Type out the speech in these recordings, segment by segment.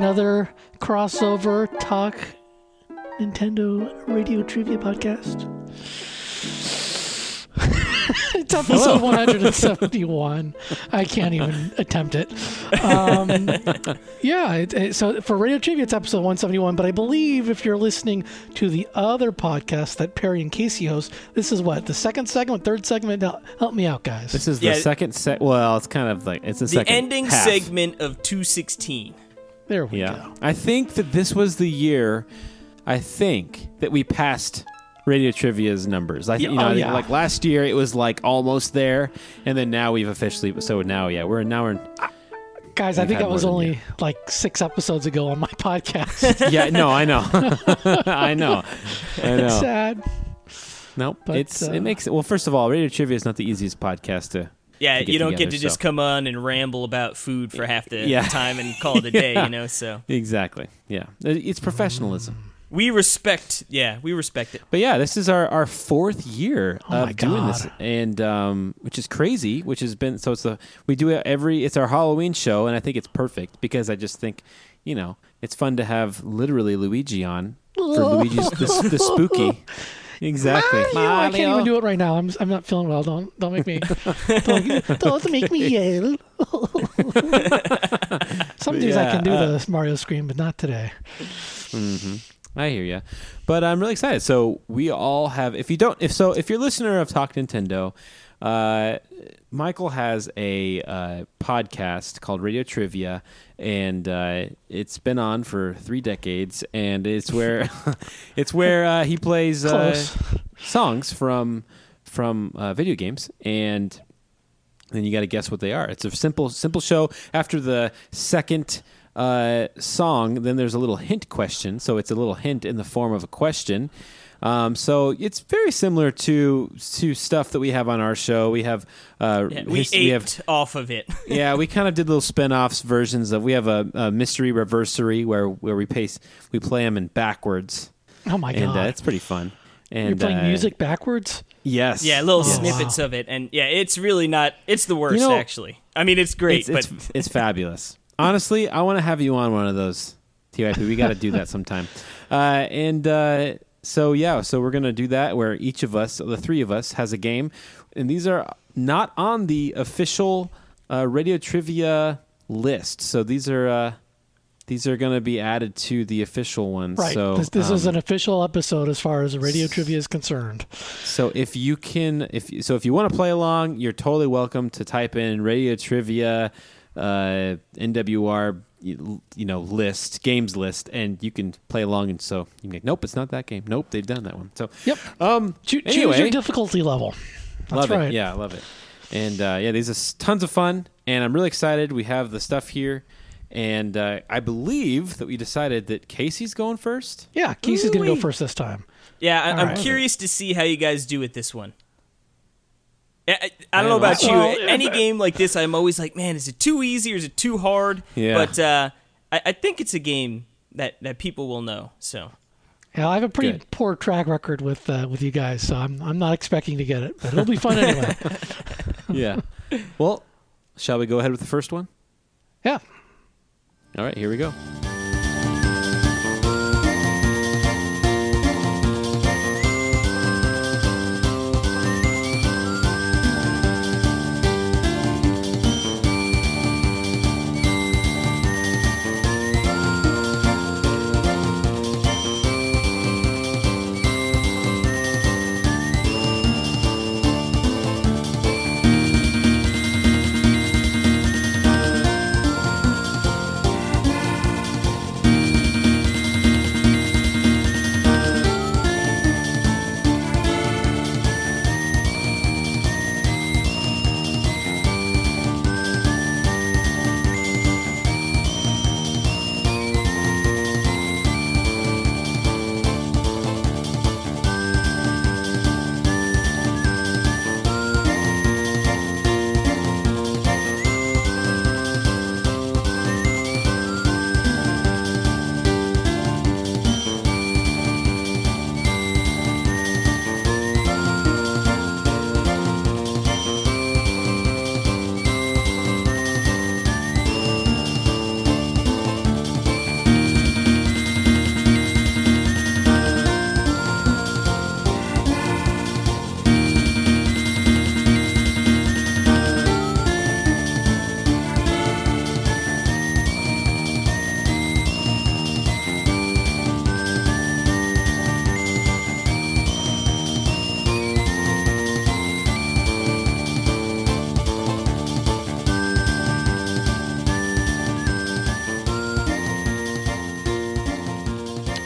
welcome to another crossover talk Nintendo radio trivia podcast. it's episode 171. I can't even attempt it. Um, yeah, it, it- so for radio trivia, it's episode 171. But I believe if you're listening to the other podcast that Perry and Casey host, this is what the second segment, third segment. Help, help me out, guys. This is Yeah. the second set. Well, it's kind of like it's the, The second ending half. segment of 216. There we Yeah, go. I think that this was the year. I think that we passed radio trivia's numbers. I think you know, oh, yeah. like last year it was like almost there, and then now we've officially. So now, yeah, we're now we're. In, Guys, I think that was only like six episodes ago on my podcast. yeah, no, I know, I know, I know. It's sad. Nope, But, it's uh, it makes it. Well, first of all, radio trivia is not the easiest podcast to. Yeah, you don't together, get to just come on and ramble about food for half the Yeah. time and call it a day, Yeah. you know. So Exactly. Yeah, it's professionalism. we respect. Yeah, we respect it. But yeah, this is our, our fourth year Oh of doing this, and um, which is crazy. Which has been so it's the we do it every it's our Halloween show, and I think it's perfect because I just think you know it's fun to have literally Luigi on for Luigi's the, the spooky. Exactly. Mario, I can't even do it right now. I'm I'm not feeling well. Don't don't make me don't, don't make me yell. Some days I can do uh, the Mario scream, but not today. I hear you, but I'm really excited. So we all have. If you don't, if so, if you're a listener of Talk Nintendo, uh, Michael has a uh, podcast called Radio Trivia, and uh, it's been on for three decades, and it's where it's where uh, he plays uh, songs from from uh, video games and then you got to guess what they are. It's a simple simple show. After the second uh, song, then there's a little hint question. So it's a little hint in the form of a question. Um, so it's very similar to to stuff that we have on our show. We have uh, Yeah, we his- ate have off of it. yeah, we kind of did little spin-offs versions of. We have a, a mystery reversary where where we pace we play them in backwards, Oh my and uh, god! it's pretty fun. And You're playing uh, music backwards. Yes. Yeah, little Oh, snippets of it, and yeah, it's really not. It's the worst, You know- actually. I mean, it's great, it's, but it's, it's fabulous. Honestly, I want to have you on one of those TYP. We got to do that sometime. Uh, and uh, so yeah, so we're gonna do that where each of us, the three of us, has a game, and these are not on the official uh, radio trivia list. So these are uh, these are gonna be added to the official ones. Right. So this this is um, an official episode as far as radio trivia is concerned. So if you can, if so, if you want to play along, you're totally welcome to type in radio trivia, uh, NWR, you, you know, list games list, and you can play along. And so you can be like, nope, it's not that game. Nope, they've done that one. So Yep. um, Choo- choose your difficulty level. That's love right. it. Yeah, I love it. And uh, yeah, these are tons of fun, and I'm really excited. We have the stuff here. And uh, I believe that we decided that Casey's going first. Yeah, Casey's gonna go first this time. yeah, I, I'm right. curious to see how you guys do with this one. I, I, I don't Yeah, know about you. well- Any game like this, I'm always like, man, is it too easy or is it too hard? Yeah. But uh, I, I think it's a game that, that people will know. So Yeah, I have a pretty Good. poor track record with uh, with you guys, so I'm I'm not expecting to get it, but it'll be fun anyway. yeah. Well, shall we go ahead with the first one? Yeah. All right, here we go.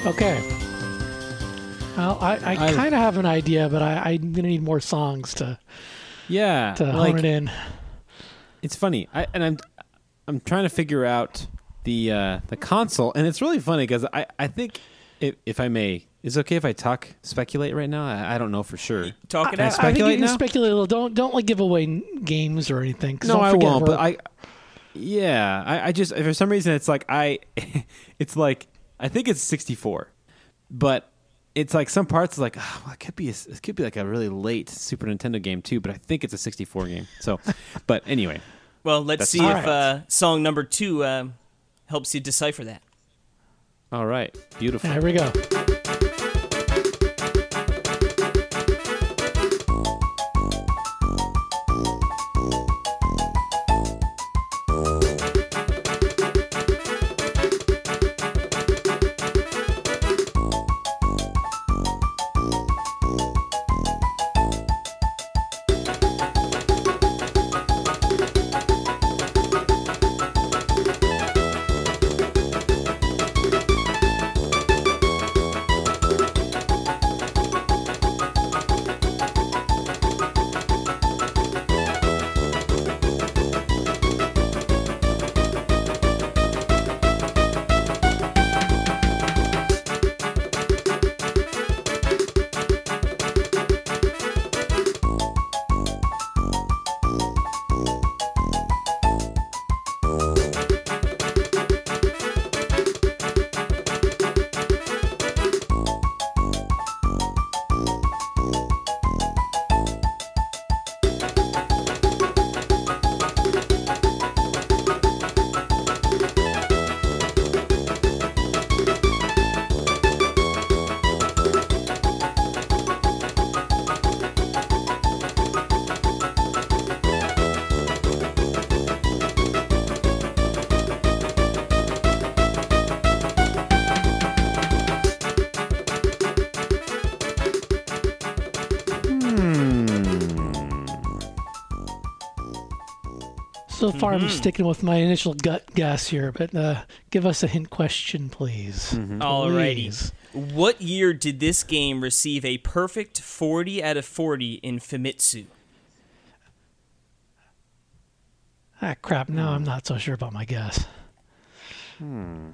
Okay. Well, I, I, I- kind of have an idea, but I, I'm gonna need more songs to Yeah, to like hone it in. it's funny. I and I'm I'm trying to figure out the uh, the console, and it's really funny because I I think if if I may, is it okay if I talk speculate right now? I, I don't know for sure. Talk it I- out. I think you speculate can now? speculate a little. Don't don't like give away n- games or anything. No, I won't. But I, yeah, I, I just for some reason it's like I, it's like I think it's 64, but it's like some parts is like oh, well, it could be a, it could be like a really late Super Nintendo game too. But I think it's a 64 game. So, but anyway, Well, let's see if right. uh, song number two um, helps you decipher that. all right, beautiful. Here we go. So far, Mm-hmm. I'm sticking with my initial gut guess here, but uh, give us a hint question, please. Mm-hmm. Alrighty. Please. What year did this game receive a perfect 40 out of 40 in Famitsu? Ah, crap. Now I'm not so sure about my guess. Hmm.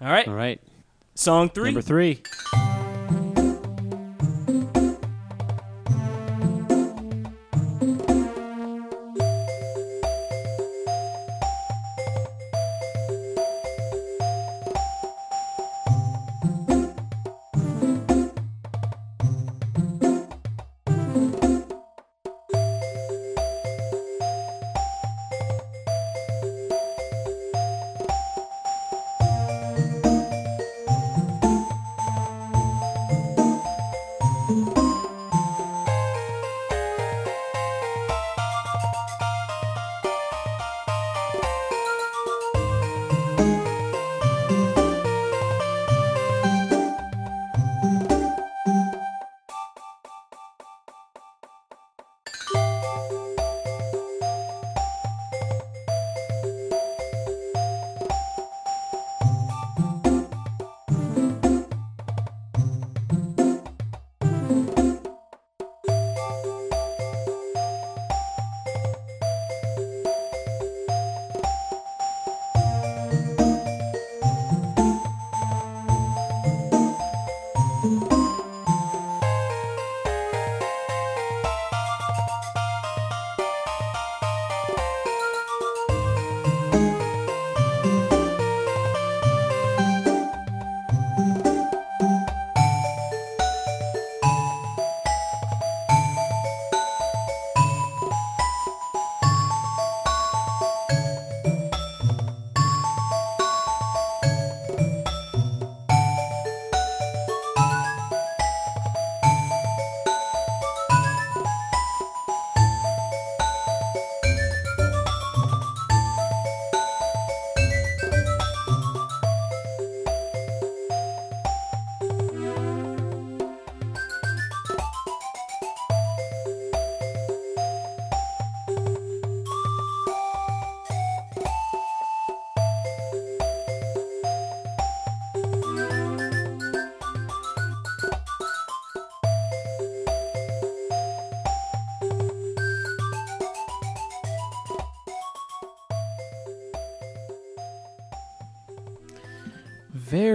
All right, All right, song three. number three.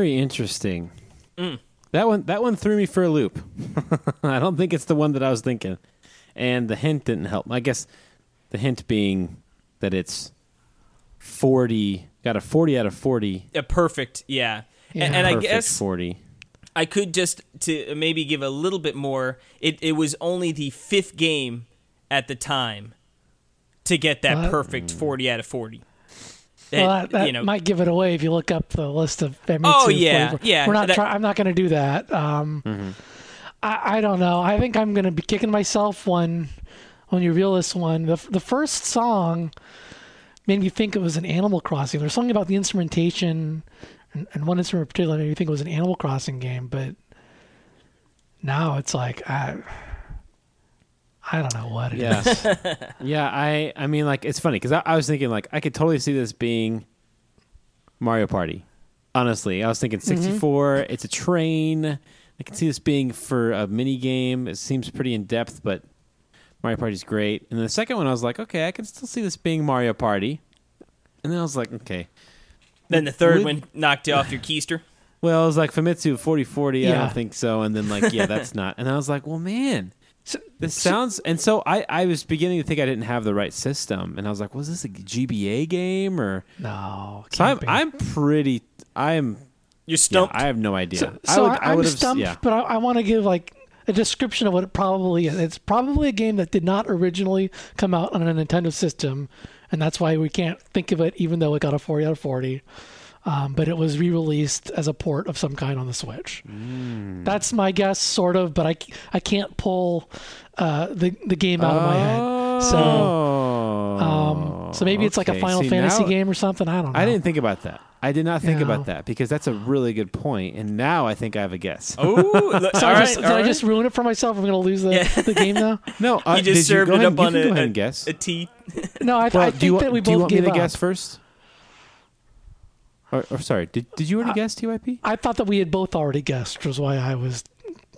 Very interesting. Mm. That one that one threw me for a loop. I don't think it's the one that I was thinking. And the hint didn't help. I guess the hint being that it's 40 got a 40 out of 40. A perfect, yeah. Yeah. And, and I guess 40. I could just to maybe give a little bit more. It it was only the fifth game at the time to get that What? perfect forty out of forty. Well, that, that you know, might give it away if you look up the list of Famitsu. Oh, yeah, flavor. yeah, We're not. that- Try, I'm not going to do that. Um, Mm-hmm. I, I don't know. I think I'm going to be kicking myself when when you reveal this one. The the first song made me think it was an Animal Crossing. There's something about the instrumentation, and, and one instrument in particular made me think it was an Animal Crossing game. But now it's like I. I don't know what it is. Yeah. yeah, I I mean like it's funny because I, I was thinking like I could totally see this being Mario Party. Honestly, I was thinking mm-hmm. 64. It's a train. I can see this being for a mini game. It seems pretty in depth, but Mario Party's great. And the second one, I was like, okay, I can still see this being Mario Party. And then I was like, okay. then the third would- one knocked you off your keister. Well, I was like Famitsu 4040. I Yeah. don't think so. And then like, yeah, that's not. And I was like, well, man, So- this sounds. And so I I was beginning to think I didn't have the right system, and I was like, was this a GBA game or? No. So I'm be. I'm pretty. I'm. You're Yeah, stumped. I have no idea. So, I so would. I, I am have. stumped, Yeah. but I, I want to give like a description of what it probably is. It's probably a game that did not originally come out on a Nintendo system, and that's why we can't think of it, even though it got a 40 out of 40. Um, but it was re-released as a port of some kind on the Switch. Hmm. That's my guess, sort of, but I, I can't pull uh, the the game out of my head. So Oh. um, so maybe it's like a. Final See, Fantasy now- game or something. I don't know. I didn't think about that. I did not think Yeah. about that because that's a really good point, and now I think I have a guess. oh, look, So I right, just, did all I just ruin it for myself? I'm going to lose the, Yeah. the game now. No, uh, you did just served go it ahead, up you on can a, go ahead a, and guess. a T. No, I, Well, I do think you, that we do you both want me to guess first? Or, or sorry, did did you already guess TYP? I thought that we had both already guessed, which was why I was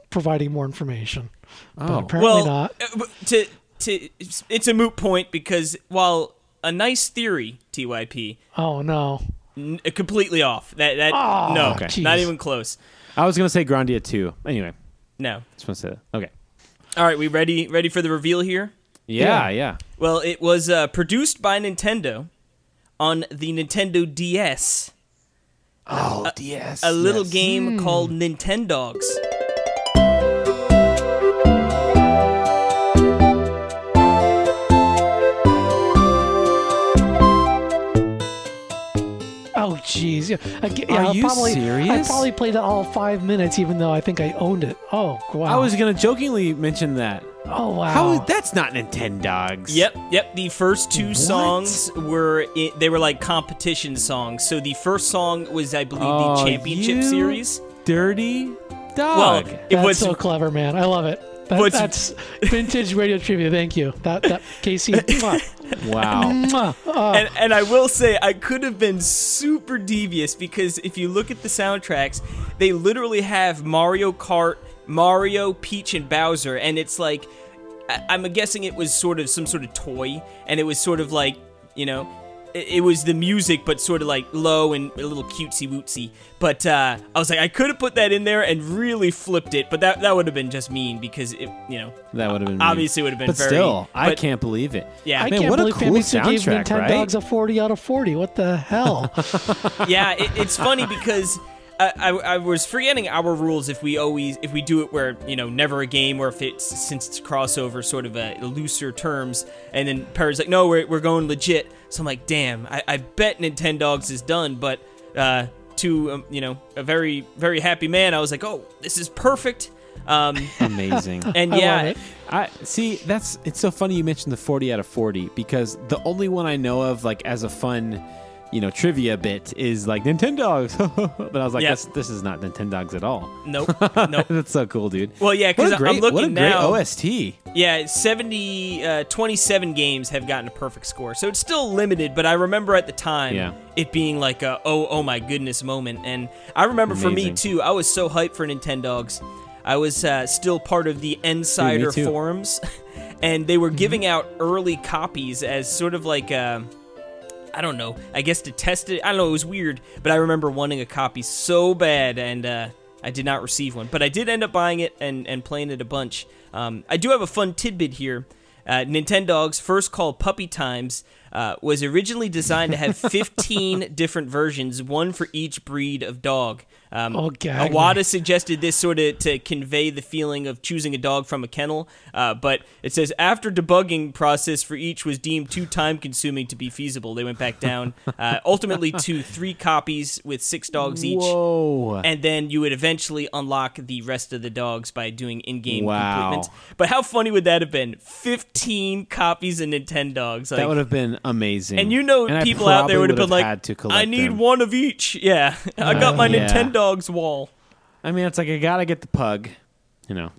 providing more information. But Oh, apparently well, not. uh, to to it's a moot point because while a nice theory, TYP, Oh no. n- completely off. That that Oh, no, Okay. not even close. I was gonna say Grandia too. Anyway, No. just want to say that. Okay. All right, we ready ready for the reveal here? Yeah, Yeah. yeah. Well, it was uh, produced by Nintendo on the Nintendo DS. Oh, DS. A little yes. game hmm. called Nintendogs. Oh jeez. Yeah. Are yeah, I you probably, I probably played it all five minutes, even though I think I owned it. Oh wow. I was gonna jokingly mention that. Oh wow. How is that's not Nintendogs? Yep, yep. The first two What? songs were i they were like competition songs. So the first song was, I believe, Oh, the championship you series. Dirty Well, dog. it That's was so clever, man. I love it. That, What's- that's vintage radio trivia. Thank you. That that Casey. wow. Oh, and, and I will say I could have been super devious because if you look at the soundtracks, they literally have Mario Kart, Mario, Peach, and Bowser, and it's like I- I'm guessing it was sort of some sort of toy, and it was sort of like you know. It it was the music, but sort of like low and a little cutesy wootsy. But uh, I was like, I could have put that in there and really flipped it, but that that would have been just mean because it, you know, That would have been obviously would have been But very. still, I but- can't believe it. Yeah, I Man, can't what a believe cool Famitsu gave soundtrack, Nintendogs right? a 40 out of 40. What the hell? yeah, it, it's funny because I, I, I was forgetting our rules if we always if we do it where you know never a game or if it's since it's crossover sort of a looser terms and then Perry's like no we're, we're going legit so I'm like damn I, I bet Nintendogs is done but uh, to um, you know a very very happy man I was like oh this is perfect um, Amazing. and I yeah love it. I see. That's it's so funny you mentioned the forty out of forty because the only one I know of like as a fun, you know, trivia bit is like Nintendogs. but I was like, Yeah. that's, this is not Nintendogs at all. nope nope that's so cool, dude. well yeah because I'm looking what a great now OST. Yeah, 70, uh, 27 games have gotten a perfect score. So it's still limited, but I remember at the time Yeah. it being like a, oh, oh my goodness moment. And I remember for me too, I was so hyped for Nintendogs. I was uh, still part of the Insider too. forums, and they were giving out early copies as sort of like a, I don't know. I guess to test it. I don't know. It was weird, but I remember wanting a copy so bad, and uh, I did not receive one. But I did end up buying it and and playing it a bunch. Um, I do have a fun tidbit here. Uh, Nintendogs, first called Puppy Times, uh, was originally designed to have 15 different versions, one for each breed of dog. Um, Oh. Awada suggested this sort of to convey the feeling of choosing a dog from a kennel, uh, but it says after debugging process for each was deemed too time consuming to be feasible, they went back down uh, ultimately to three copies with six dogs each. Whoa. And then you would eventually unlock the rest of the dogs by doing in-game Wow. completements. But how funny would that have been? Fifteen copies of Nintendogs. Like, that would have been amazing. and you know, And people out there would have been like, "I need them. one of each." Yeah, I got my Yeah. Nintendogs wall. I mean, it's like I gotta get the pug. You know,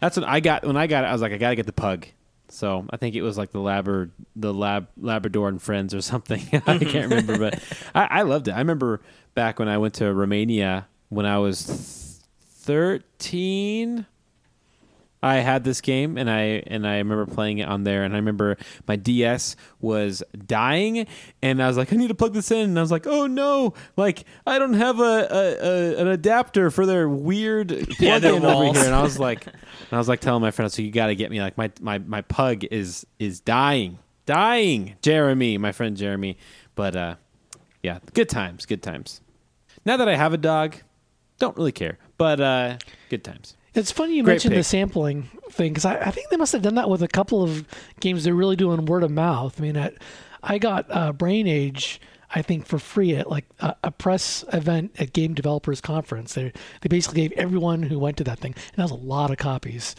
that's what I got when I got it. I was like, I gotta get the pug. So I think it was like the Labra, the Lab, Labrador and Friends or something. I can't remember, but I, I loved it. I remember back when I went to Romania when I was thirteen. I had this game and I and I remember playing it on there and I remember my DS was dying and I was like I need to plug this in and I was like oh no like I don't have a, a, a an adapter for their weird Yeah, plug-in over here. and I was like and I was like telling my friend so you got to get me like my, my my pug is is dying dying Jeremy my friend Jeremy. But uh yeah good times good times. Now that I have a dog don't really care but uh good times It's funny you Great mentioned the sampling thing because I, I think they must have done that with a couple of games they're really doing word of mouth. I mean, at, I got uh, Brain Age, I think, for free at like a, a press event at Game Developers Conference. They they basically gave everyone who went to that thing, and that was a lot of copies,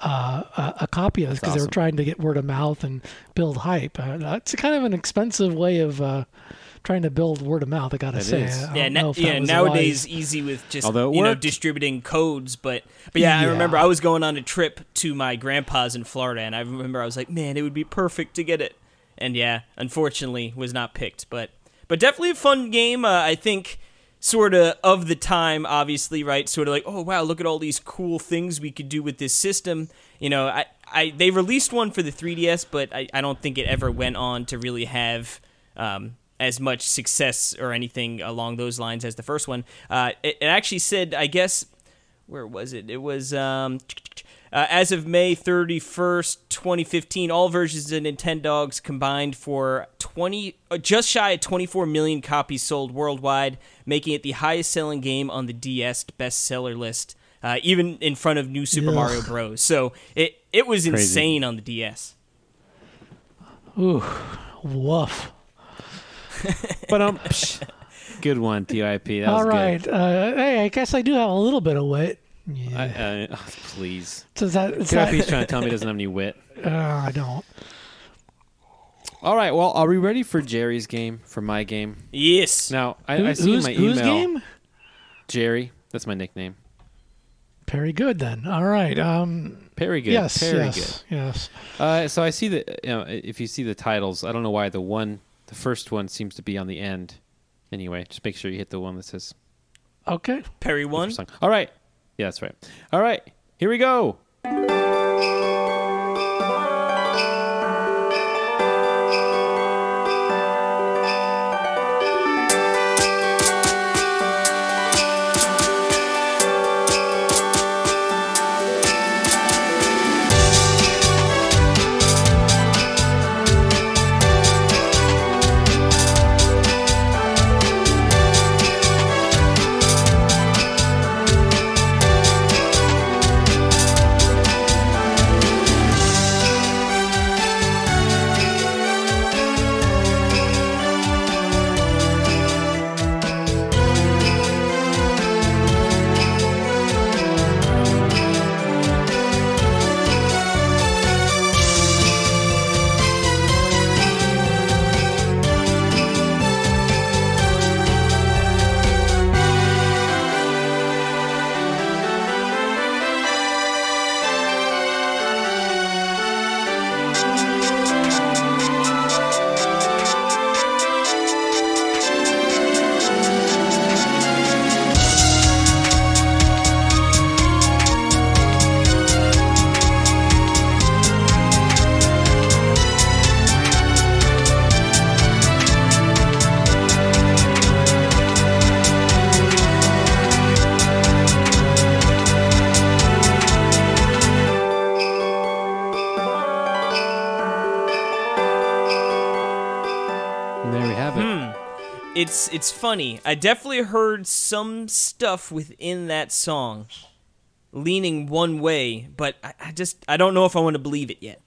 uh, a, a copy of this because they were trying to get word of mouth and build hype. Uh, it's kind of an expensive way of. Trying to build word of mouth, I gotta It say. I yeah, na- yeah. Nowadays, wise. easy with just Although it you know distributing codes, but but yeah, I remember I was going on a trip to my grandpa's in Florida, and I remember I was like, man, it would be perfect to get it, and yeah, unfortunately, was not picked, but but definitely a fun game. Uh, I think sort of of the time, obviously, right? Sort of like, oh wow, look at all these cool things we could do with this system. You know, I, I they released one for the 3DS, but I, I don't think it ever went on to really have um, as much success or anything along those lines as the first one. Uh, it, it actually said, I guess, where was it? It was um, uh, as of May 31st, 2015, all versions of Nintendogs combined for 20, uh, just shy of 24 million copies sold worldwide, making it the highest selling game on the DS bestseller list, uh, even in front of New Super. Mario Bros. So it, it was Crazy. insane on the DS. Ooh, woof. But um, psh, good one, TIP. That All was right. Uh, hey, I guess I do have a little bit of wit. Yeah. I, uh, please. so is that, is TIP's that, trying to tell me he doesn't have any wit. uh, I don't. All right. Well, are we ready for Jerry's game? For my game? Yes. Now, I, Who- I see in my email. whose game? Jerry. That's my nickname. Very good then. All right. Um, Very good. yes. Very yes. Yes. Uh, so I see that. You know, if you see the titles, I don't know why the one, the first one seems to be on the end. Anyway, just make sure you hit the one that says Okay. Perry one. All right. Yeah, that's right. All right. Here we go. It's it's funny. I definitely heard some stuff within that song leaning one way, but I, I just I don't know if I want to believe it yet.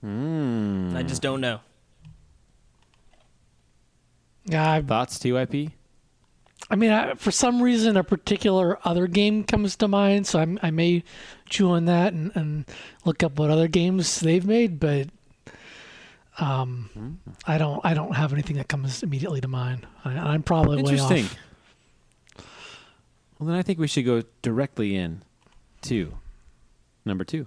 Hmm. I just don't know. Yeah, I, Thoughts, TYP? I mean, I, for some reason, a particular other game comes to mind, so I'm, I may chew on that and, and look up what other games they've made, but um, I don't I don't have anything that comes immediately to mind. I, I'm probably way Interesting. off. Well, then I think we should go directly in to number two.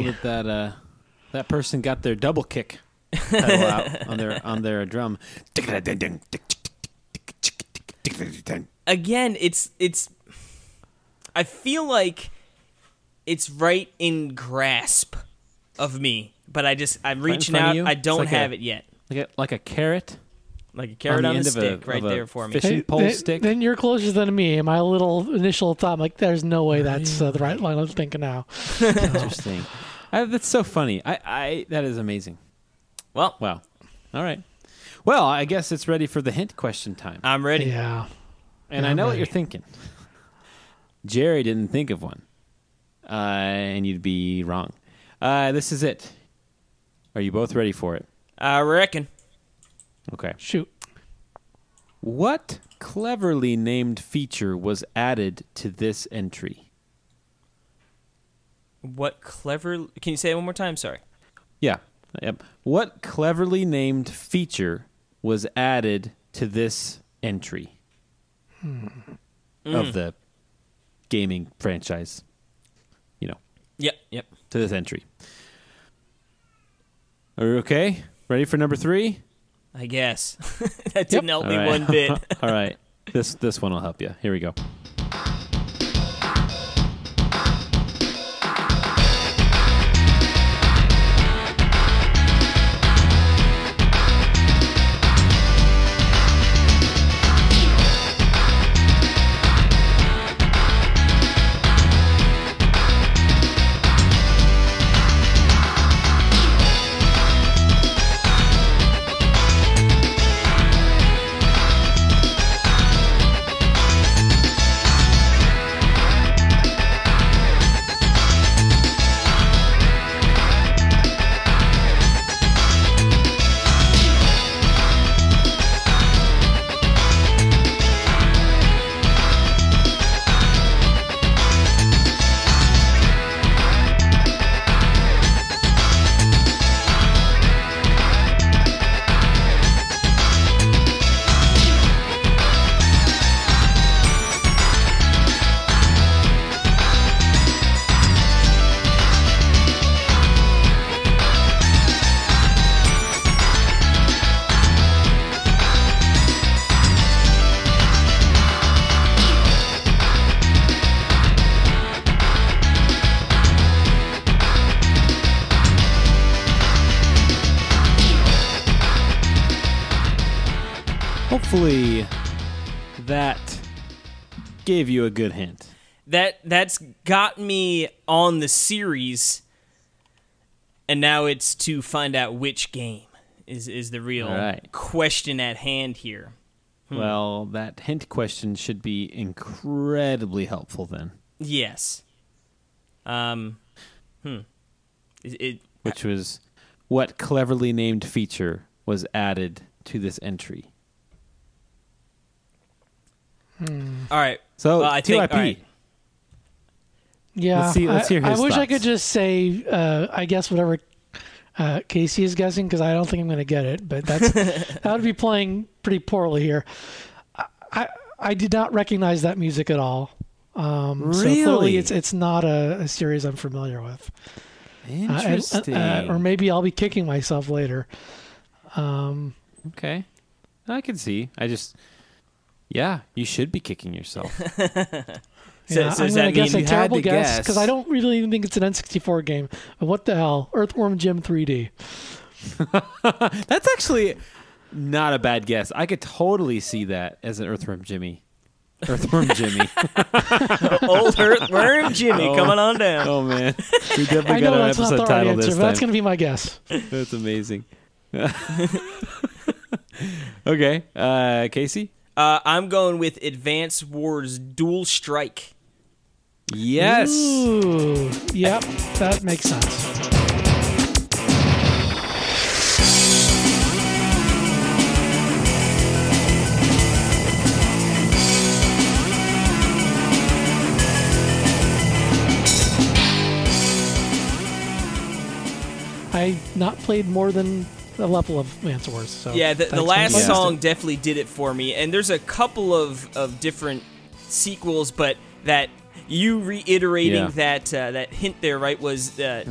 Tell that that, uh, that person got their double kick pedal out on their on their drum. Again, it's it's I feel like it's right in grasp of me, but I just I'm reaching front out. I don't like have a- it yet. Like a, like a carrot Like a carrot the on, a end of a- stick right there for me. fish- Hey, pole then, stick. then you're closer than me. My little initial thought, I'm like, there's no way that's uh, the right line I'm thinking now. Interesting. I, that's so funny. I, I that is amazing. Well, Wow. All right. Well, I guess it's ready for the hint question time. I'm ready. Yeah. And Yeah, I I'm know what you're thinking. Jerry didn't think of one, uh, and you'd be wrong. Uh, this is it. Are you both ready for it? I reckon. Okay. Shoot. What cleverly named feature was added to this entry? What clever? Can you say it one more time? Sorry. Yeah. Yep. What cleverly named feature was added to this entry of hmm. the gaming franchise? You know, Yep. Yep. to this entry. Are you okay? Ready for number three? I guess that didn't help All me right. one bit. All right. This this one will help you. Here we go. Gave you a good hint. That that's got me on the series, and now it's to find out which game is is the real All right. question at hand here. Well, that hint question should be incredibly helpful then, Yes. Um. Hmm. It, it which was what cleverly named feature was added to this entry. all right. So, Well, I think- TYP. all right. Yeah, Let's see- let's I, hear I his wish I could just say, uh, I guess whatever uh, Casey is guessing, because I don't think I'm going to get it. But that's that would be playing pretty poorly here. I, I I did not recognize that music at all. Um, So Really? clearly, it's it's not a, a series I'm familiar with. Uh, and- uh, Interesting. uh, or maybe I'll be kicking myself later. Um, okay, I can see. I just, yeah, you should be kicking yourself. So- yeah, so I'm gonna guess a terrible guess guess? because I don't really even think it's an N64 game. What the hell? Earthworm Jim 3D. That's actually not a bad guess. I could totally see that as an Earthworm Jimmy. Earthworm Jimmy. Old Earthworm Jimmy Oh. coming on down. oh man, we definitely I got know an that's not the episode right title answer, this time. that's going to be my guess. That's amazing. okay, uh, Casey. Uh, I'm going with Advance Wars Dual Strike. Yes. Ooh, yep, that makes sense. I not played more than a level of Advance Wars. So Yeah, the, the last be Yeah. song definitely did it for me. And there's a couple of, of different sequels, but that you reiterating Yeah. that uh, that hint there, right, was uh,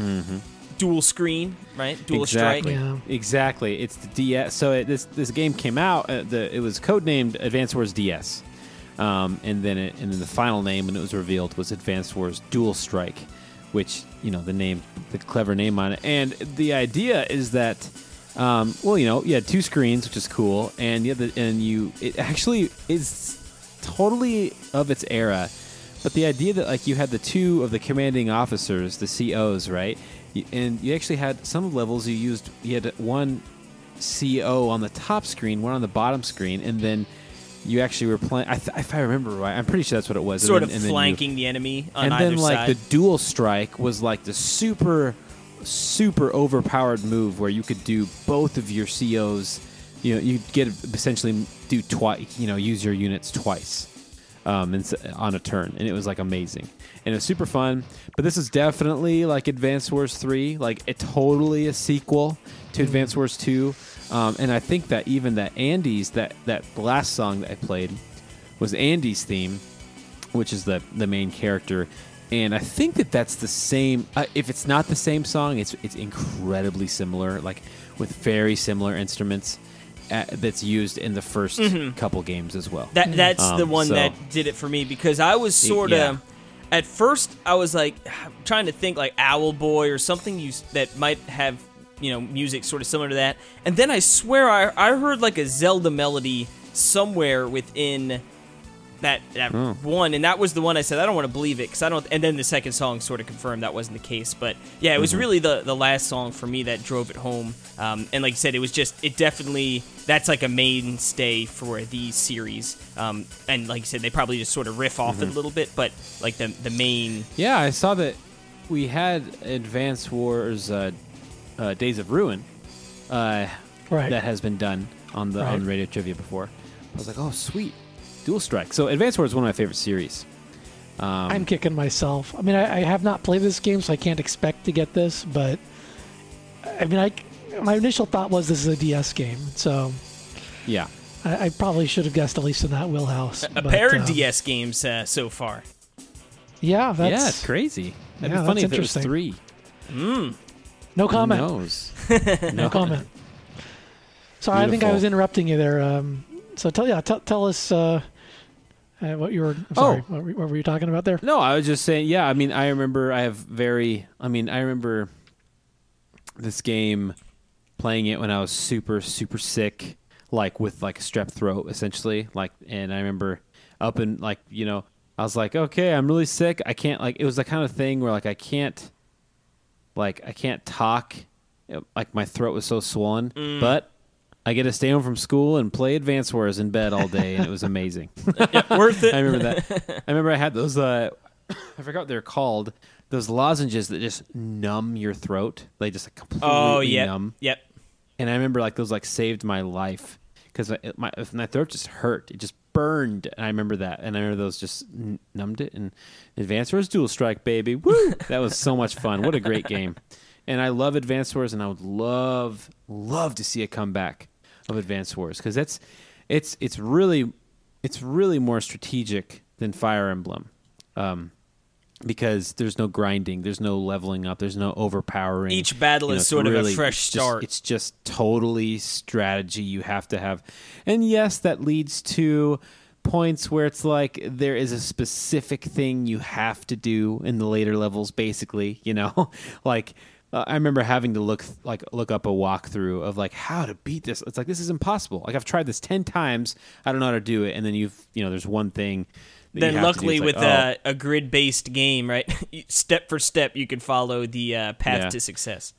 dual screen, right? Dual exactly. strike. Yeah. Exactly. It's the DS. So it, this this game came out. Uh, the it was codenamed Advanced Wars DS, um, and then it, and then the final name when it was revealed was Advanced Wars Dual Strike, which you know the name, the clever name on it. And the idea is that, um, well, you know, you had two screens, which is cool, and you the, and you it actually is totally of its era. But the idea that like you had the two of the commanding officers, the COs, right? And you actually had some levels you used. You had one CO on the top screen, one on the bottom screen, and then you actually were playing. Th- if I remember right, I'm pretty sure that's what it was. And Sort then- of and then you- flanking the enemy on and then like side. the dual strike was like the super super overpowered move where you could do both of your COs you know you get essentially do twice you know use your units twice um, and, on a turn and it was like amazing and it was super fun but this is definitely like Advanced Wars 3 like it totally a sequel to Advanced Wars 2 um, and I think that even that Andy's that that last song that I played was Andy's theme which is the the main character. And I think that that's the same. Uh, if it's not the same song, it's it's incredibly similar, like with very similar instruments uh, that's used in the 1st couple games as well. That that's the Um, one so- that did it for me because I was sort of yeah. at first I was like trying to think like Owlboy or something you, that might have you know music sort of similar to that, and then I swear I I heard like a Zelda melody somewhere within that that Oh. one, and that was the one I said I don't want to believe it because I don't. And then the second song sort of confirmed that wasn't the case, but yeah, it was really the the last song for me that drove it home. Um, and like I said, it was just it definitely that's like a mainstay for these series. Um, and like I said, they probably just sort of riff off it a little bit, but like the the main Yeah, I saw that we had Advance Wars uh, uh, Days of Ruin uh, Right. that has been done on the on Radio Trivia before. I was like, oh, sweet. Dual Strike. So Advance Wars is one of my favorite series. Um, I'm kicking myself. I mean, I, I have not played this game, so I can't expect to get this. But I mean, I my initial thought was this is a DS game, so yeah. I, I probably should have guessed at least in that wheelhouse. a but, pair of um, DS games uh, so far. Yeah, that's yeah, it's crazy. That'd yeah, be funny if that's it was interesting. three. no comment. Who knows? No comment. Sorry, I think I was interrupting you there. Um, so tell yeah, tell tell us uh, uh, what you were. I'm sorry, Oh. what, were- what were you talking about there? No, I was just saying. Yeah, I mean, I remember. I have very. I mean, I remember this game playing it when I was super super sick, like with like strep throat essentially. Like, and I remember up and like you know I was like, okay, I'm really sick. I can't like it was the kind of thing where like I can't like I can't talk. Like my throat was so swollen, but I get to stay home from school and play Advance Wars in bed all day, and it was amazing. Worth it. I remember that. I remember I had those. Uh, I forgot what they're called. Those lozenges that just numb your throat. They just like, completely Oh yeah. numb. Yep. And I remember like those like saved my life because my my throat just hurt. It just burned, and I remember that. And I remember those just n- numbed it. And Advance Wars Dual Strike, baby, woo! that was so much fun. What a great game. And I love Advance Wars, and I would love love to see it come comeback of Advanced Wars because that's it's it's really it's really more strategic than Fire Emblem. Um, because there's no grinding, there's no leveling up, there's no overpowering. Each battle You know, is sort of a fresh it's just- start. it's just totally strategy you have to have. And yes, that leads to points where it's like there is a specific thing you have to do in the later levels basically, you know? like uh, I remember having to look like look up a walkthrough of like how to beat this. It's like this is impossible. Like I've tried this 10 times, I don't know how to do it and then you've, you know, there's one thing that you Then have to do. luckily with like, oh, uh, a grid-based game, right? step for step, you can follow the uh, path Yeah. to success.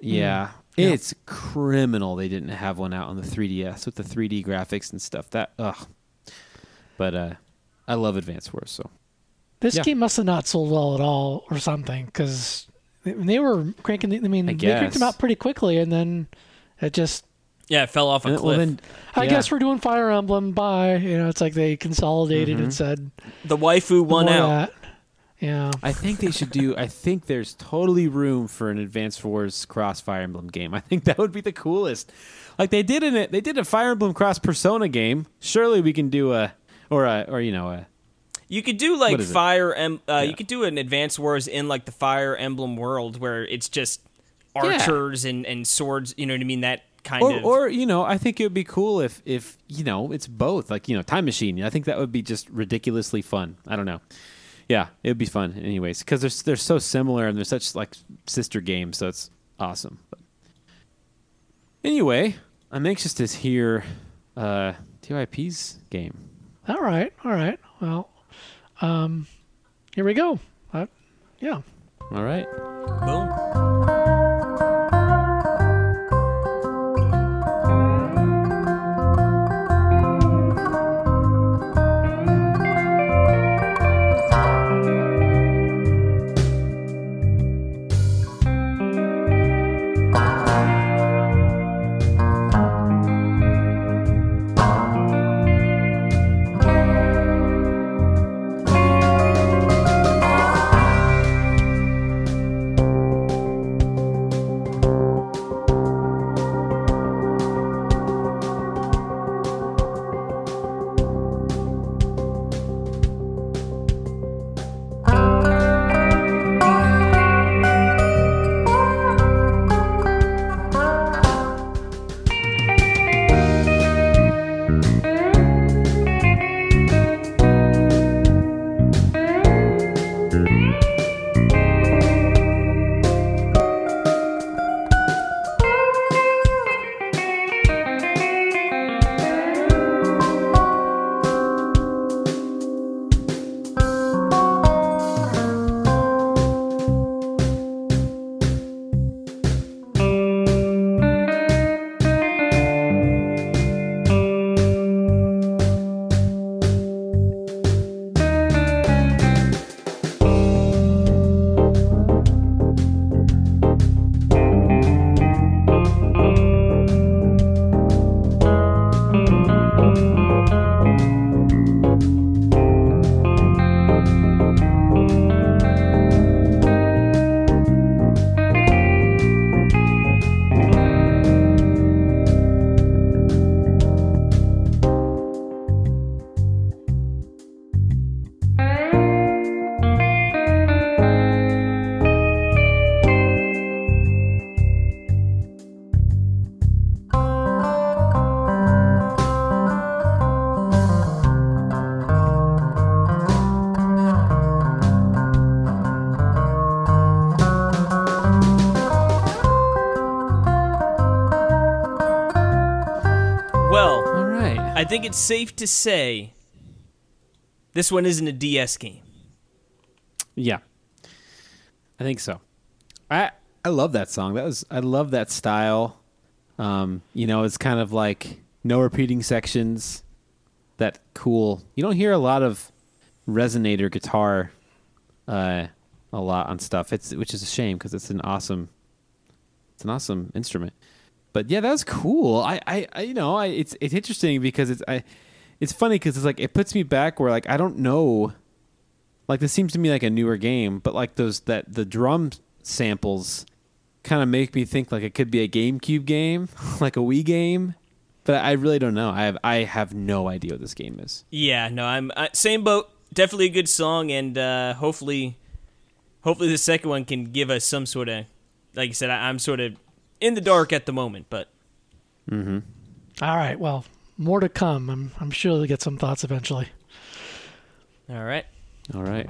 Yeah. Yeah. It's criminal they didn't have one out on the 3DS with the 3D graphics and stuff. That ugh. But uh I love Advance Wars, so This Yeah. game must have not sold well at all, or something, because they were cranking. the- I mean, I they cranked them out pretty quickly, and then it just. Yeah, it fell off a cliff. well then I guess we're doing Fire Emblem. Bye. You know, it's like they consolidated Mm-hmm. and said the waifu won out. That. Yeah. I think they should do I think there's totally room for an Advance Wars cross Fire Emblem game. I think that would be the coolest. Like they did in it they did a Fire Emblem cross Persona game. Surely we can do a or a or you know a You could do like it? Fire em- uh, Yeah. You could do an Advance Wars in like the Fire Emblem world where it's just archers and, and swords. You know what I mean? That kind or, of. or you know, I think it would be cool if if you know it's both. Like you know, Time Machine. I think that would be just ridiculously fun. I don't know. Yeah, it would be fun, anyways, because they're they're so similar and they're such like sister games. So it's awesome. But anyway, I'm anxious to hear uh, TYP's game. All right. All right. Well, um, here we go. Uh, yeah. All right. Boom. Think it's safe to say this one isn't a DS game. Yeah, I think so. I I love that song. That was I love that style. Um, you know, it's kind of like no repeating sections. That cool. You don't hear a lot of resonator guitar, uh, a lot on stuff. It's which is a shame because it's an awesome, it's an awesome instrument. But yeah, that was cool. I, I, I you know, I it's it's interesting because it's I, it's funny because it's like it puts me back where like I don't know like this seems to me like a newer game, but like those that the drum samples kind of make me think like it could be a GameCube game, like a Wii game. But I really don't know. I have I have no idea what this game is. Yeah, no, I'm same boat. Definitely a good song, and uh, hopefully, hopefully the second one can give us some sort of, like I said, I, I'm sort of in the dark at the moment, but mm-hmm. All right. Well, more to come. I'm I'm sure they'll get some thoughts eventually. all right. All right.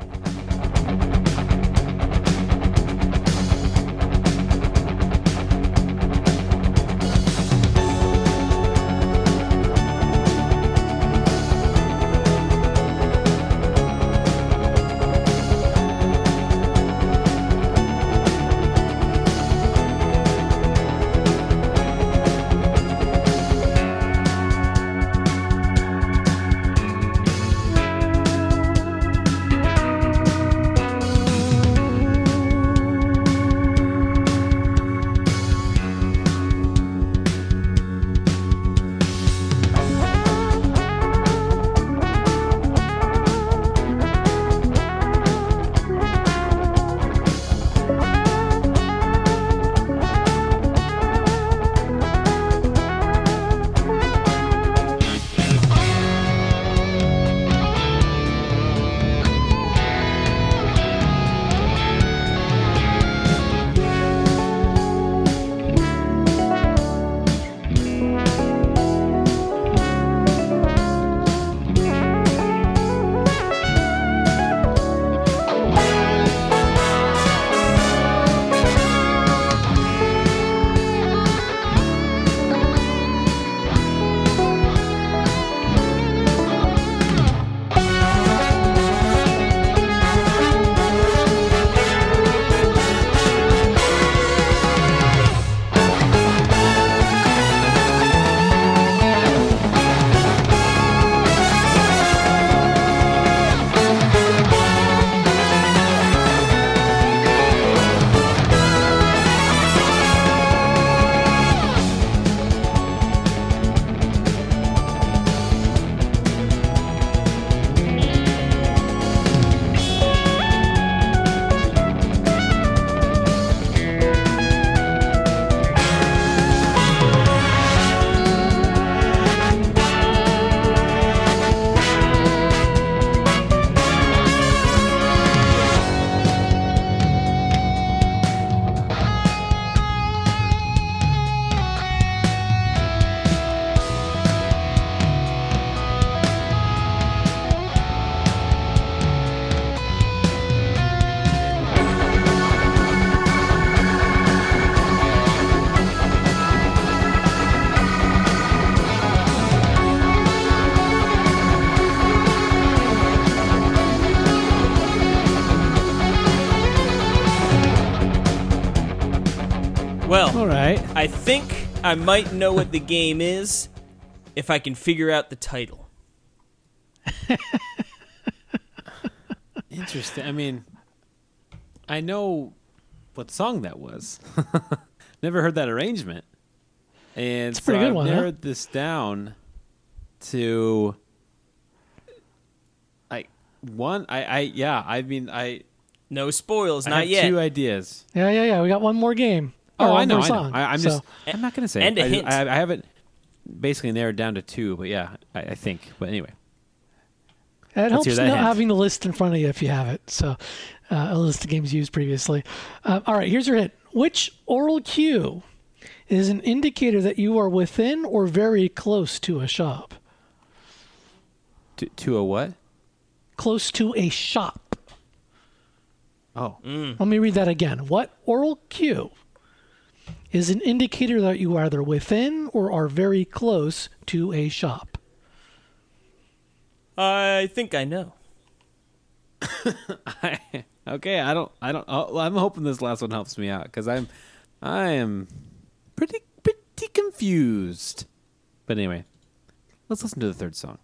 I might know what the game is if I can figure out the title. Interesting. I mean, I know what song that was. Never heard that arrangement. And It's a pretty so good I've one, huh? narrowed this down to I one. I, I yeah. I mean, I, No spoils, I not have yet. two ideas. Yeah, yeah, yeah. We got one more game. Or Oh, I know. I know. I, I'm So, just. I'm not gonna say. and it. a I, hint. I, I haven't basically narrowed down to two, but yeah, I, I think. But anyway, It Let's helps not hint. having the list in front of you if you have it. So, uh, a list of games used previously. Uh, all right, here's your hint. Which oral cue is an indicator that you are within or very close to a shop? to, to a what? Close to a shop. Oh, Let me read that again. What oral cue is an indicator that you are either within or are very close to a shop? I think I know. I, okay, I don't, I don't. Oh, I'm hoping this last one helps me out because I'm, I am pretty, pretty confused. But anyway, let's listen to the third song.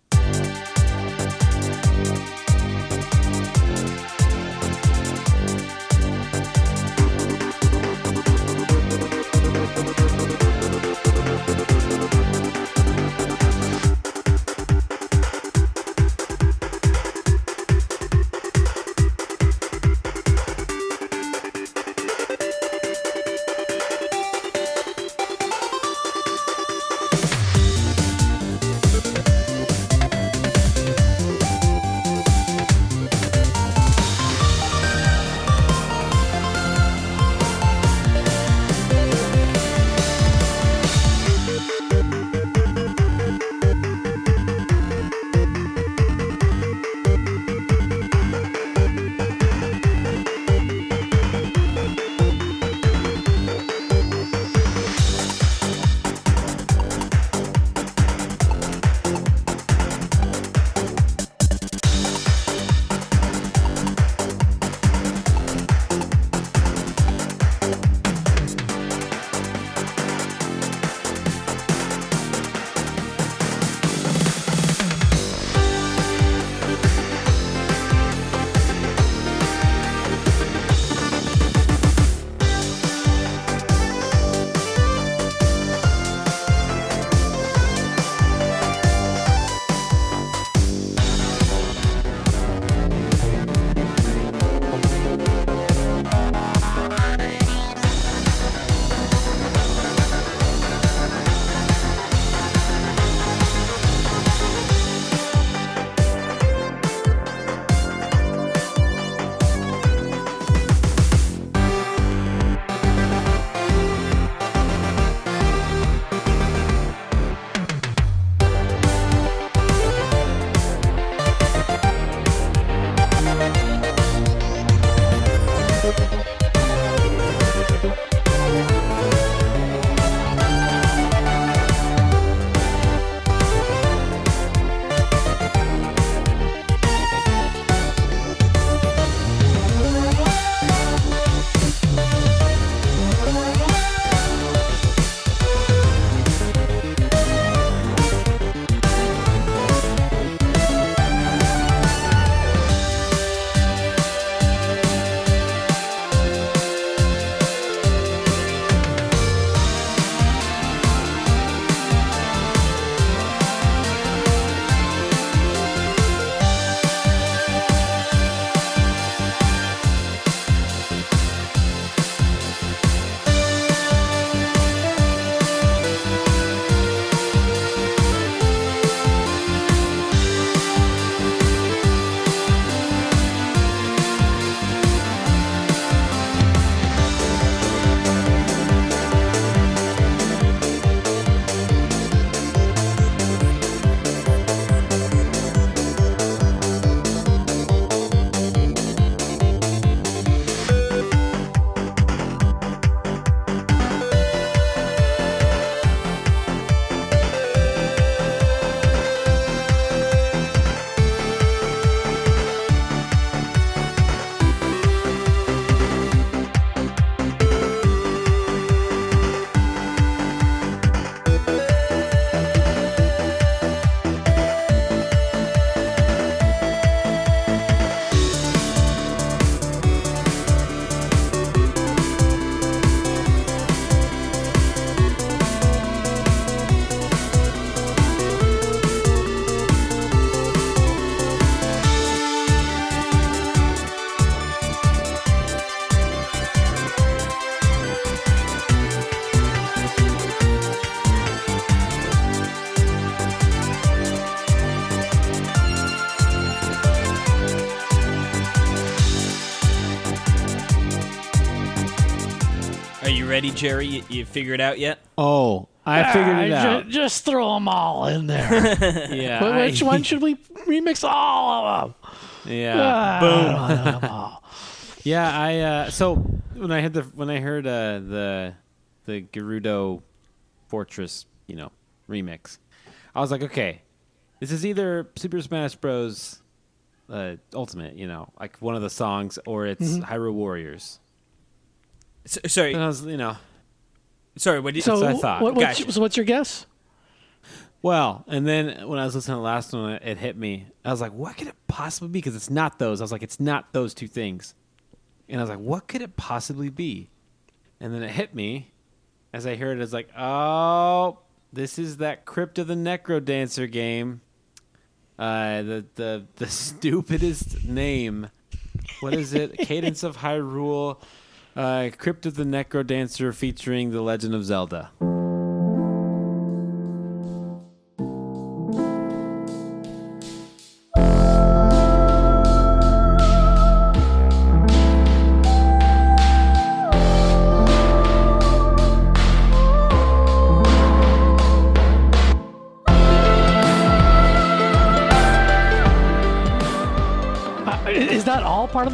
Ready, Jerry? You, you figure it out yet? Oh, I figured it Ah, ju- out. Just throw them all in there. yeah, Wh- Which I- one should we remix? All of them. Yeah, Boom. yeah. I uh, so when I had the when I heard uh, the the Gerudo Fortress, you know, remix, I was like, okay, This is either Super Smash Bros. Uh, Ultimate, you know, like one of the songs, or it's Mm-hmm. Hyrule Warriors. S- sorry, And I was, you know, sorry. What did So, I thought. What, what's, Gotcha. so what's your guess? well, and then when I was listening to the last one, it hit me. I was like, what could it possibly be? Because it's not those. I was like, it's not those two things. And I was like, what could it possibly be? And then it hit me as I heard it. It's like, oh, this is that Crypt of the NecroDancer game. Uh, the the the stupidest name. What is it? Cadence of Hyrule. Uh, Crypt of the NecroDancer featuring The Legend of Zelda.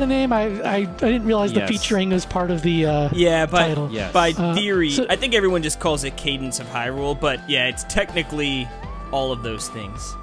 The name? I I, I didn't realize Yes. the featuring was part of the. Uh, Yeah, by title. Yes. by Uh, theory, so- I think everyone just calls it Cadence of Hyrule, but yeah, it's technically all of those things.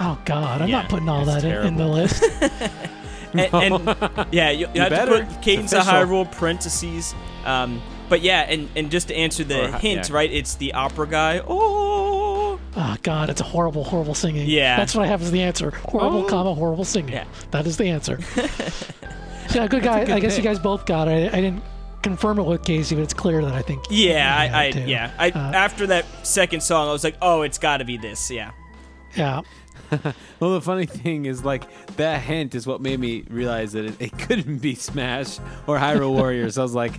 Oh God, I'm Yeah, not putting all that in, in the list. and, and yeah, you, you have better. to put Cadence of. Hyrule parentheses. Um, but yeah, and, and just to answer the Or hint, yeah. right? It's the opera guy. Oh, Oh God, it's a horrible, horrible singing. Yeah. that's what I have as the answer. Horrible, Oh. comma horrible singing. Yeah. that is the answer. yeah, good guy. good I guess you guys both got it. I, I didn't confirm it with Casey, but it's clear that I think. yeah, I, I got it, too. yeah. I Uh, after that second song, I was like, oh, it's got to be this. Yeah. yeah. Well, the funny thing is, like, that hint is what made me realize that it, it couldn't be Smash or Hyrule Warriors. I was like,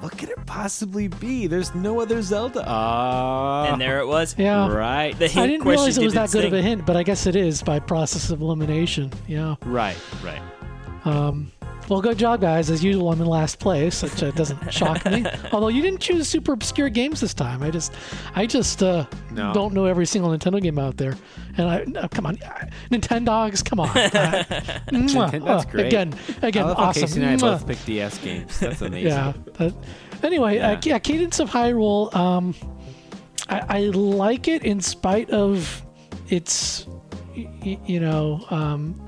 what could it possibly be? There's no other Zelda. Ah. And there it was. Yeah. Right. The hint I didn't question realize it was that its good of a hint, but I guess it is by process of elimination. Yeah. right. Right. Um, well, good job, guys. As usual, I'm in last place, which uh, doesn't shock me. Although you didn't choose super obscure games this time. I just, I just uh, No. don't know every single Nintendo game out there. And I, no, come on, uh, Nintendogs, come on. Uh, mwah. Ninten- that's Uh, great. Again, again, I love how awesome. Casey and I Mwah. both picked DS games. That's amazing. Yeah. But anyway, Yeah. Uh, yeah, Cadence of Hyrule. Um, I, I like it in spite of its, y- y- you know, um,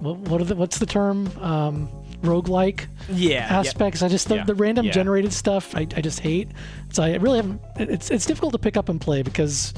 what, what are the, what's the term? Um, roguelike Yeah. yeah. aspects. I just the, Yeah. the random Yeah. generated stuff. I, I just hate. So I really haven't. It's it's difficult to pick up and play because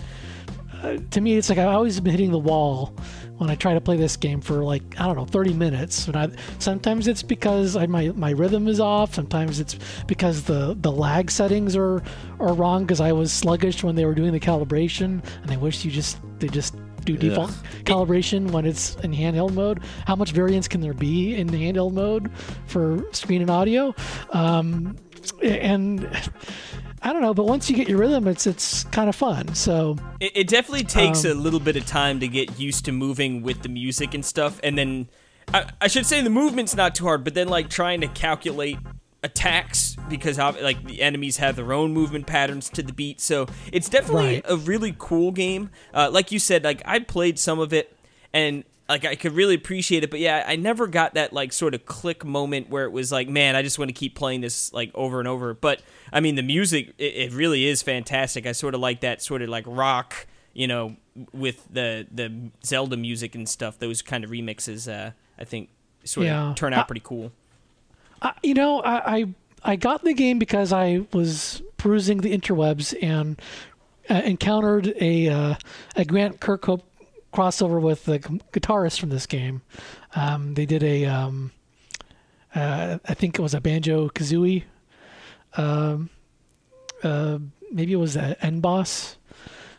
uh, to me it's like I've always been hitting the wall when I try to play this game for like I don't know 30 minutes. And I sometimes it's because I, my my rhythm is off. Sometimes it's because the the lag settings are are wrong because I was sluggish when they were doing the calibration, and I wish you just they just do default calibration when it's in handheld mode. How much variance can there be in the handheld mode for screen and audio? Um, and I don't know, but once you get your rhythm, it's it's kind of fun. So It, it definitely takes Um, a little bit of time to get used to moving with the music and stuff, and then I, I should say the movement's not too hard, but then like trying to calculate attacks because like the enemies have their own movement patterns to the beat, so it's definitely Right. a really cool game. Uh, like you said, like I played some of it and. Like I could really appreciate it, but yeah, I never got that like sort of click moment where it was like, man, I just want to keep playing this like over and over. But I mean, the music, it, it really is fantastic. I sort of like that sort of like rock, you know, with the the Zelda music and stuff. Those kind of remixes, uh, I think, sort Yeah. of turn out I- pretty cool. I, you know, I, I I got the game because I was perusing the interwebs and uh, encountered a uh, a Grant Kirkhope crossover with the guitarist from this game. Um, they did a um, uh, I think it was a Banjo-Kazooie. Um, uh, maybe it was an N boss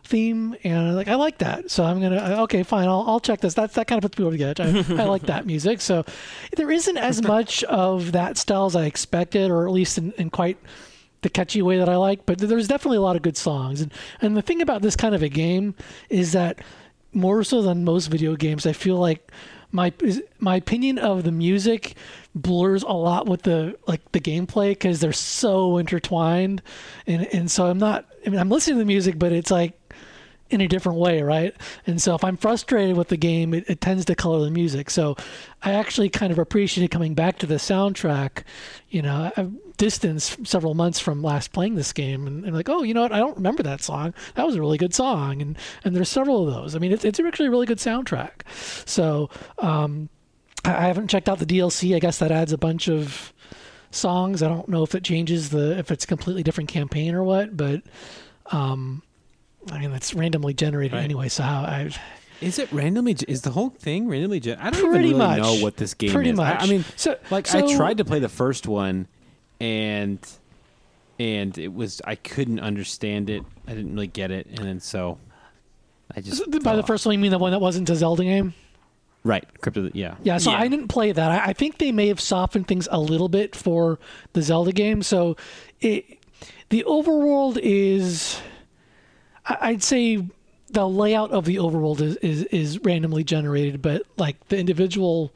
theme, and like I like that, so I'm gonna okay, fine, I'll, I'll check this. That's that kind of puts me over the edge. I, I like that music, so there isn't as much of that style as I expected, or at least in, in quite the catchy way that I like. But there's definitely a lot of good songs, and and the thing about this kind of a game is that more so than most video games, I feel like my my opinion of the music blurs a lot with the like the gameplay because they're so intertwined, and and so I'm not. I mean, I'm listening to the music, but it's like in a different way, right? And so if I'm frustrated with the game, it, it tends to color the music. So I actually kind of appreciated coming back to the soundtrack. You know, I've distanced several months from last playing this game, and, and like, oh, you know what? I don't remember that song. That was a really good song, and and there's several of those. I mean, it's it's actually a really good soundtrack. So um, I, I haven't checked out the DLC. I guess that adds a bunch of songs. I don't know if it changes the if it's a completely different campaign or what, but um, I mean, it's randomly generated Right. anyway. So how I Is it randomly? Is the whole thing randomly? Gen- I don't even really much. know what this game is. Pretty is. I- I, mean, So- like so- I tried to play the first one, and and it was I couldn't understand it. I didn't really get it, and then so I just by the first one, you mean the one that wasn't a Zelda game? right crypto. Yeah, Yeah, so Yeah. I didn't play that. I, I think they may have softened things a little bit for the Zelda game. So it, the overworld is, I- I'd say the layout of the overworld is, is, is randomly generated, but like the individual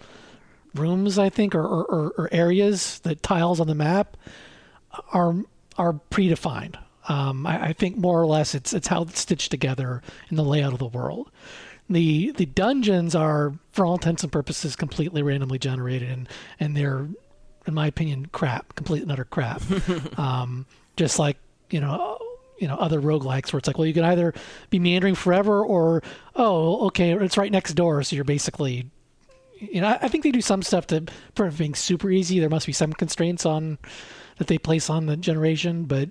rooms, I think, or, or, or, areas, the tiles on the map are are predefined. Um, I, I think more or less it's it's how it's stitched together in the layout of the world. The the dungeons are, for all intents and purposes, completely randomly generated, and and they're, in my opinion, crap, complete and utter crap. um, just like you know. You know, other roguelikes where it's like, well, you can either be meandering forever, or oh, okay, it's right next door, so you're basically you know, I think they do some stuff to prevent being super easy. There must be some constraints on that they place on the generation, but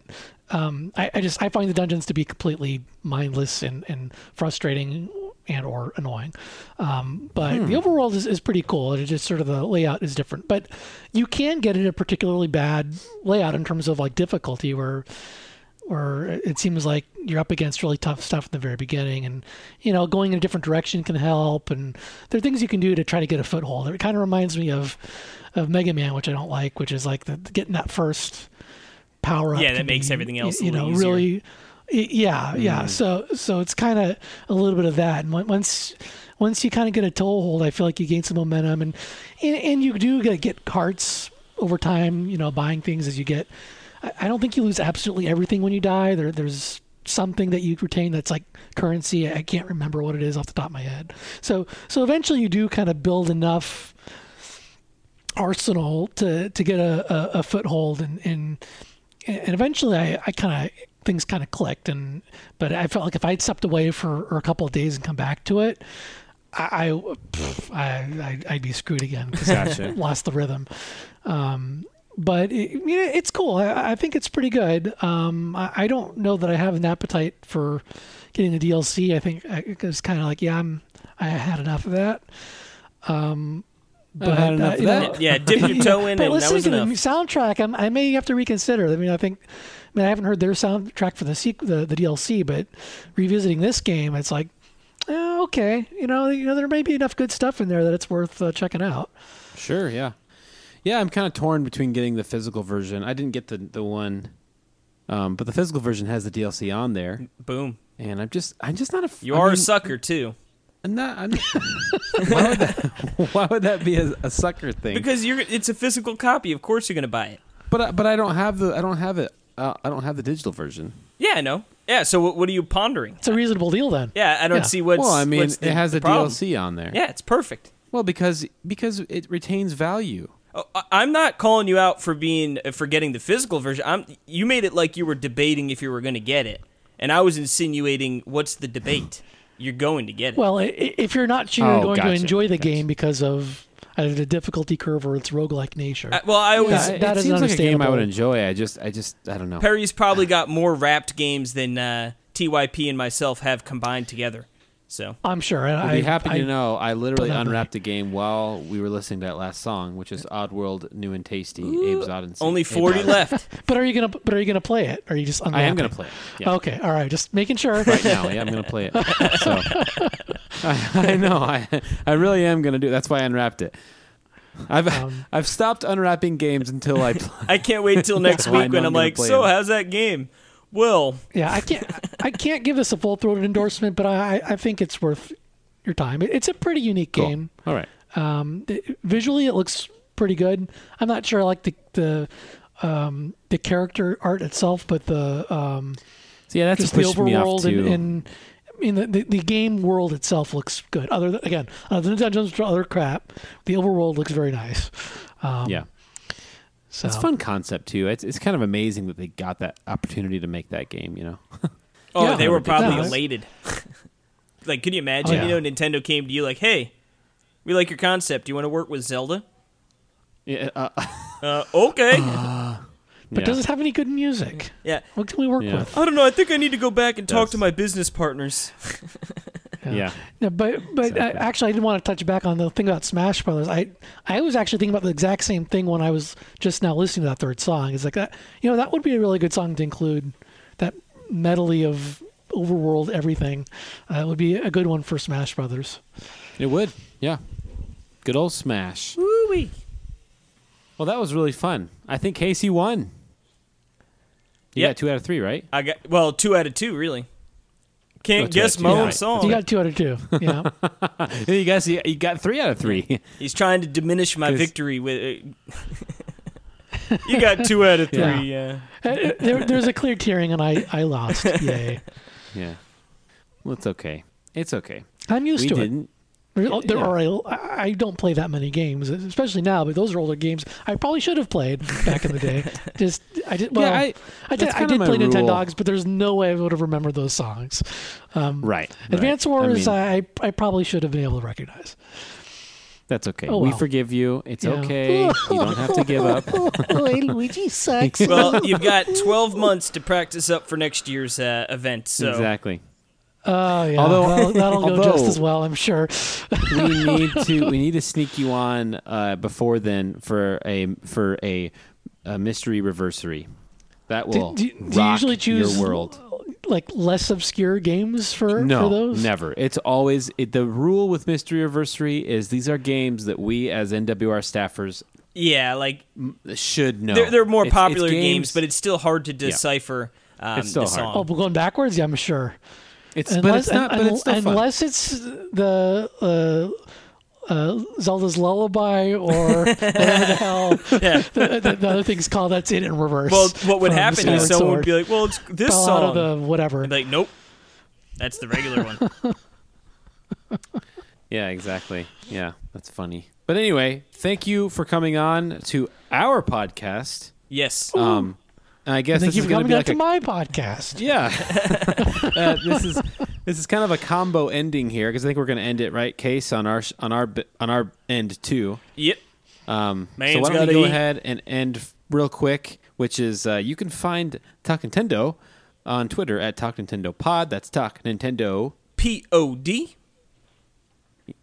um, I, I just I find the dungeons to be completely mindless and, and frustrating and or annoying. Um, but the overworld is, is pretty cool. It just sort of the layout is different, but you can get in a particularly bad layout in terms of like difficulty where or it seems like you're up against really tough stuff in the very beginning and you know going in a different direction can help and there are things you can do to try to get a foothold. It kind of reminds me of of mega man which i don't like which is like the, getting that first power up Yeah, that makes be, everything else a you know easier. really y- yeah yeah. Mm. So so it's kind of a little bit of that and once once you kind of get a toehold i feel like you gain some momentum and and, and you do get get carts over time you know buying things as you get I- don't think you lose absolutely everything when you die. There, there's something that you retain that's like currency. I can't remember what it is off the top of my head. So, so eventually you do kind of build enough arsenal to to get a, a, a foothold, and and and eventually I, I kind of things kind of clicked, and but I felt like if I'd stepped away for, a couple of days and come back to it. I, I, pff, I, I'd be screwed again because Gotcha. I lost the rhythm. Um, but it, you know, it's cool. I, I think it's pretty good. Um, I, I don't know that I have an appetite for getting the DLC. I think it's kind of like, yeah, I'm. I had enough of that. Um, but had enough uh, of that. know, Yeah, dip your toe in, but and listening was to the soundtrack, I'm, I may have to reconsider. I mean, I think, I mean, I haven't heard their soundtrack for the sequ- the, the DLC, but revisiting this game, it's like, eh, okay, you know, you know, there may be enough good stuff in there that it's worth uh, checking out. Sure, yeah, yeah. I'm kind of torn between getting the physical version. I didn't get the the one, um, but the physical version has the DLC on there, Boom. and I'm just I'm just not a. f- You I are a sucker too. I'm not. I'm, why would that? Why would that be a, a sucker thing? Because you're it's a physical copy. Of course you're gonna buy it. but I, but I don't have the I don't have it. Uh, I don't have the digital version. Yeah, I know. Yeah. So what, what are you pondering? It's a reasonable deal then. Yeah, I don't Yeah. see what's. well, I mean, what's the, it has the a problem. DLC on there. Yeah, it's perfect. Well, because because it retains value. I- I'm not calling you out for being for getting the physical version. I'm you made it like you were debating if you were going to get it, and I was insinuating what's the debate? You're going to get it. Well, i- i- if you're not sure you're Oh, going gotcha, to enjoy the gotcha. game because of either the difficulty curve or its roguelike nature. I- well, I always Yeah, it that is seems like a game I would enjoy. I just I just I don't know. Perry's probably got more wrapped games than uh, TYP and myself have combined together. So I'm sure. and You'll be happy I- to know I literally unwrapped the game while we were listening to that last song, which is Oddworld New and Tasty, Abe's Odyssey. only 40 Odyssey. left. But are you gonna? But are you gonna play it? Or are you just? I am going to play it. Yeah. Okay. All right. Just making sure. Right now, yeah, I'm going to play it. So I, I know I I really am going to do. it. That's why I unwrapped it. I've Um, I've stopped unwrapping games until I play. I can't wait till next That's why I week when I'm I'm like, so them." how's that game? Well, Yeah, I can't. I can't give this a full throated endorsement, but I, I think it's worth your time. It's a pretty unique Cool. game. All right. Um, it- visually, it looks pretty good. I'm not sure I like the the um, the character art itself, but the um, So yeah, that's just the pushed me off overworld too. and, and mean, the, the, the game world itself looks good. Other than, again, other than dungeons or other crap, the overworld looks very nice. Um, yeah. So It's a fun concept too. It's it's kind of amazing that they got that opportunity to make that game. You know. Oh, Yeah. they were probably Yeah. elated. like, could you imagine? Oh, yeah. You know, Nintendo came to you like, "Hey, we like your concept. Do you want to work with Zelda?" yeah. Uh, Uh, okay. but yeah. does it have any good music? yeah. What can we work Yeah. with? I don't know. I think I need to go back and talk Does. to my business partners. Yeah. No, but but uh, Exactly. actually, I didn't want to touch back on the thing about Smash Brothers. I I was actually thinking about the exact same thing when I was just now listening to that third song. It's like that. You know, that would be a really good song to include. That medley of overworld everything uh, would be a good one for Smash Brothers. It would. Yeah. Good old Smash. Woo-wee. Well, that was really fun. I think Casey won. You Yep. got two out of three, right? I got well two out of two really. Can't two out guess of two, my yeah. own song. You got two out of two. Yeah. you guys, you you got three out of three. He's trying to diminish my victory with. Uh, you got two out of three. Yeah. Yeah. Uh, there, there's a clear tearing, and I I lost. Yay. yeah. Well, it's okay. It's okay. I'm used we to it. didn't. There, there Yeah. are a, I I don't play that many games, especially now. But those are older games I probably should have played back in the day. Just I did. Well, yeah, I, I, did. I did play rule. Nintendogs, but there's no way I would have remembered those songs. Um, right. Advance right. Wars, I mean, I, I probably should have been able to recognize. that's okay. Oh, We well. forgive you. It's Yeah. okay. you don't have to give up. Luigi sucks. Well, you've got 12 months to practice up for next year's uh, event. So Exactly. Oh yeah, Although- that'll, that'll go just as well, I'm sure. we need to we need to sneak you on uh, before then for a for a, a mystery reversery. That will do, do you rock usually choose your world. like less obscure games for No, for those? never. It's always it, the rule with mystery reversery is these are games that we as NWR staffers yeah, like should know. they're, they're more It's- it's popular games, but it's still hard to Yeah. decipher um, It's still the hard. song. Oh, but going backwards, yeah, I'm sure. It's but it's not. un- but it's still fun. unless it's the uh, uh, Zelda's Lullaby or whatever the hell Yeah. the, the, the other thing's called. That's it in reverse. Well, what would happen Skyward is someone Sword. would be like, "Well, it's this Fell out of song." the whatever. I'd like, "Nope, that's the regular one." Yeah, exactly. Yeah, that's funny. But anyway, thank you for coming on to our podcast. yes. Um, and I guess Thank this you is for going to coming be out like to a my podcast. Yeah. uh, this is this is kind of a combo ending here because I think we're going to end it right, Case, on our on our bi- on our end too. yep. Um, so why don't we gotta go eat. ahead and end real quick, which is uh, you can find Talk Nintendo on Twitter at Talk Nintendo Pod. That's Talk Nintendo. P O D.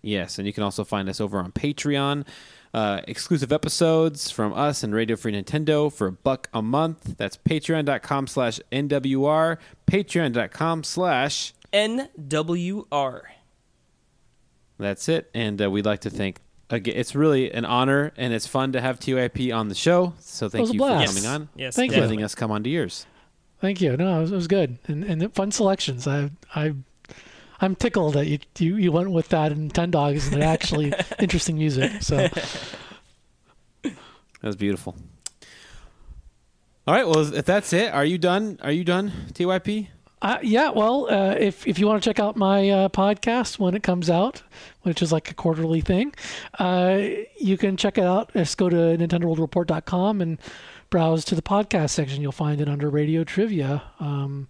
Yes, and you can also find us over on Patreon. Uh, exclusive episodes from us and Radio Free Nintendo for a buck a month. That's patreon.com slash NWR. Patreon.com slash N W R. That's it. And uh, we'd like to thank. Again, it's really an honor and it's fun to have TYP on the show. So thank you for blast. coming on. Yes. Thank you. definitely. letting us come onto yours. Thank you. No, it was, it was good and and fun selections. I I I'm tickled that you you, you went with that Nintendogs and actually interesting music. So That was beautiful. All right. Well, if that's it, are you done? Are you done, TYP? Uh, yeah, well, uh, if if you want to check out my uh, podcast when it comes out, which is like a quarterly thing, uh, you can check it out. Just go to NintendoWorldReport.com and browse to the podcast section. You'll find it under Radio Trivia. Um,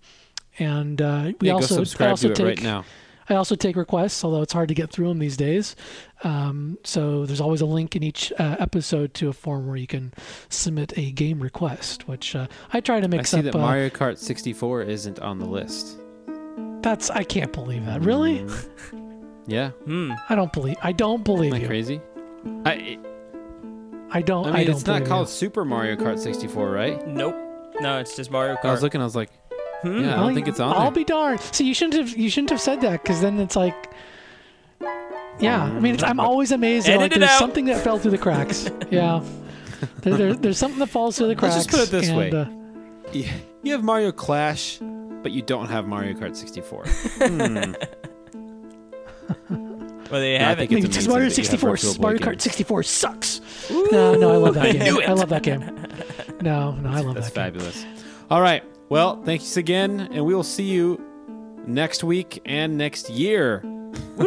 and uh, we yeah, also go I also to it take right now. I also take requests, although it's hard to get through them these days. Um, so there's always a link in each uh, episode to a form where you can submit a game request, which uh, I try to mix I mix see up. that uh, Mario Kart 64 isn't on the list. That's I can't believe that. Really? Yeah, Hmm. I don't believe. I don't believe am I you. crazy? I, I don't. I I, don't it's not called you. Super Mario Kart 64, right? Nope. No, it's just Mario Kart. I was looking. I was like, Hmm. yeah, I don't I'll- think it's on I'll there. be darned. See, you shouldn't have. You shouldn't have said that because then it's like. Yeah, I mean, it's, I'm always amazed. That, Edit like, it there's out. something that fell through the cracks. Yeah, there, there, there's something that falls through the cracks. Let's just put it this and, way. uh, You you have Mario Clash, but you don't have Mario Kart 64. Hmm. Well, they No, I have think it. it's because Mario that you have 64, Mario Kart 64 sucks. No, no, I love that game. knew. I love that game. No, no, I love That's that game. fabulous. All right. Well, thanks again, and we will see you next week and next year.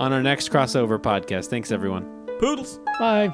On our next crossover podcast. Thanks, everyone. Poodles. Bye.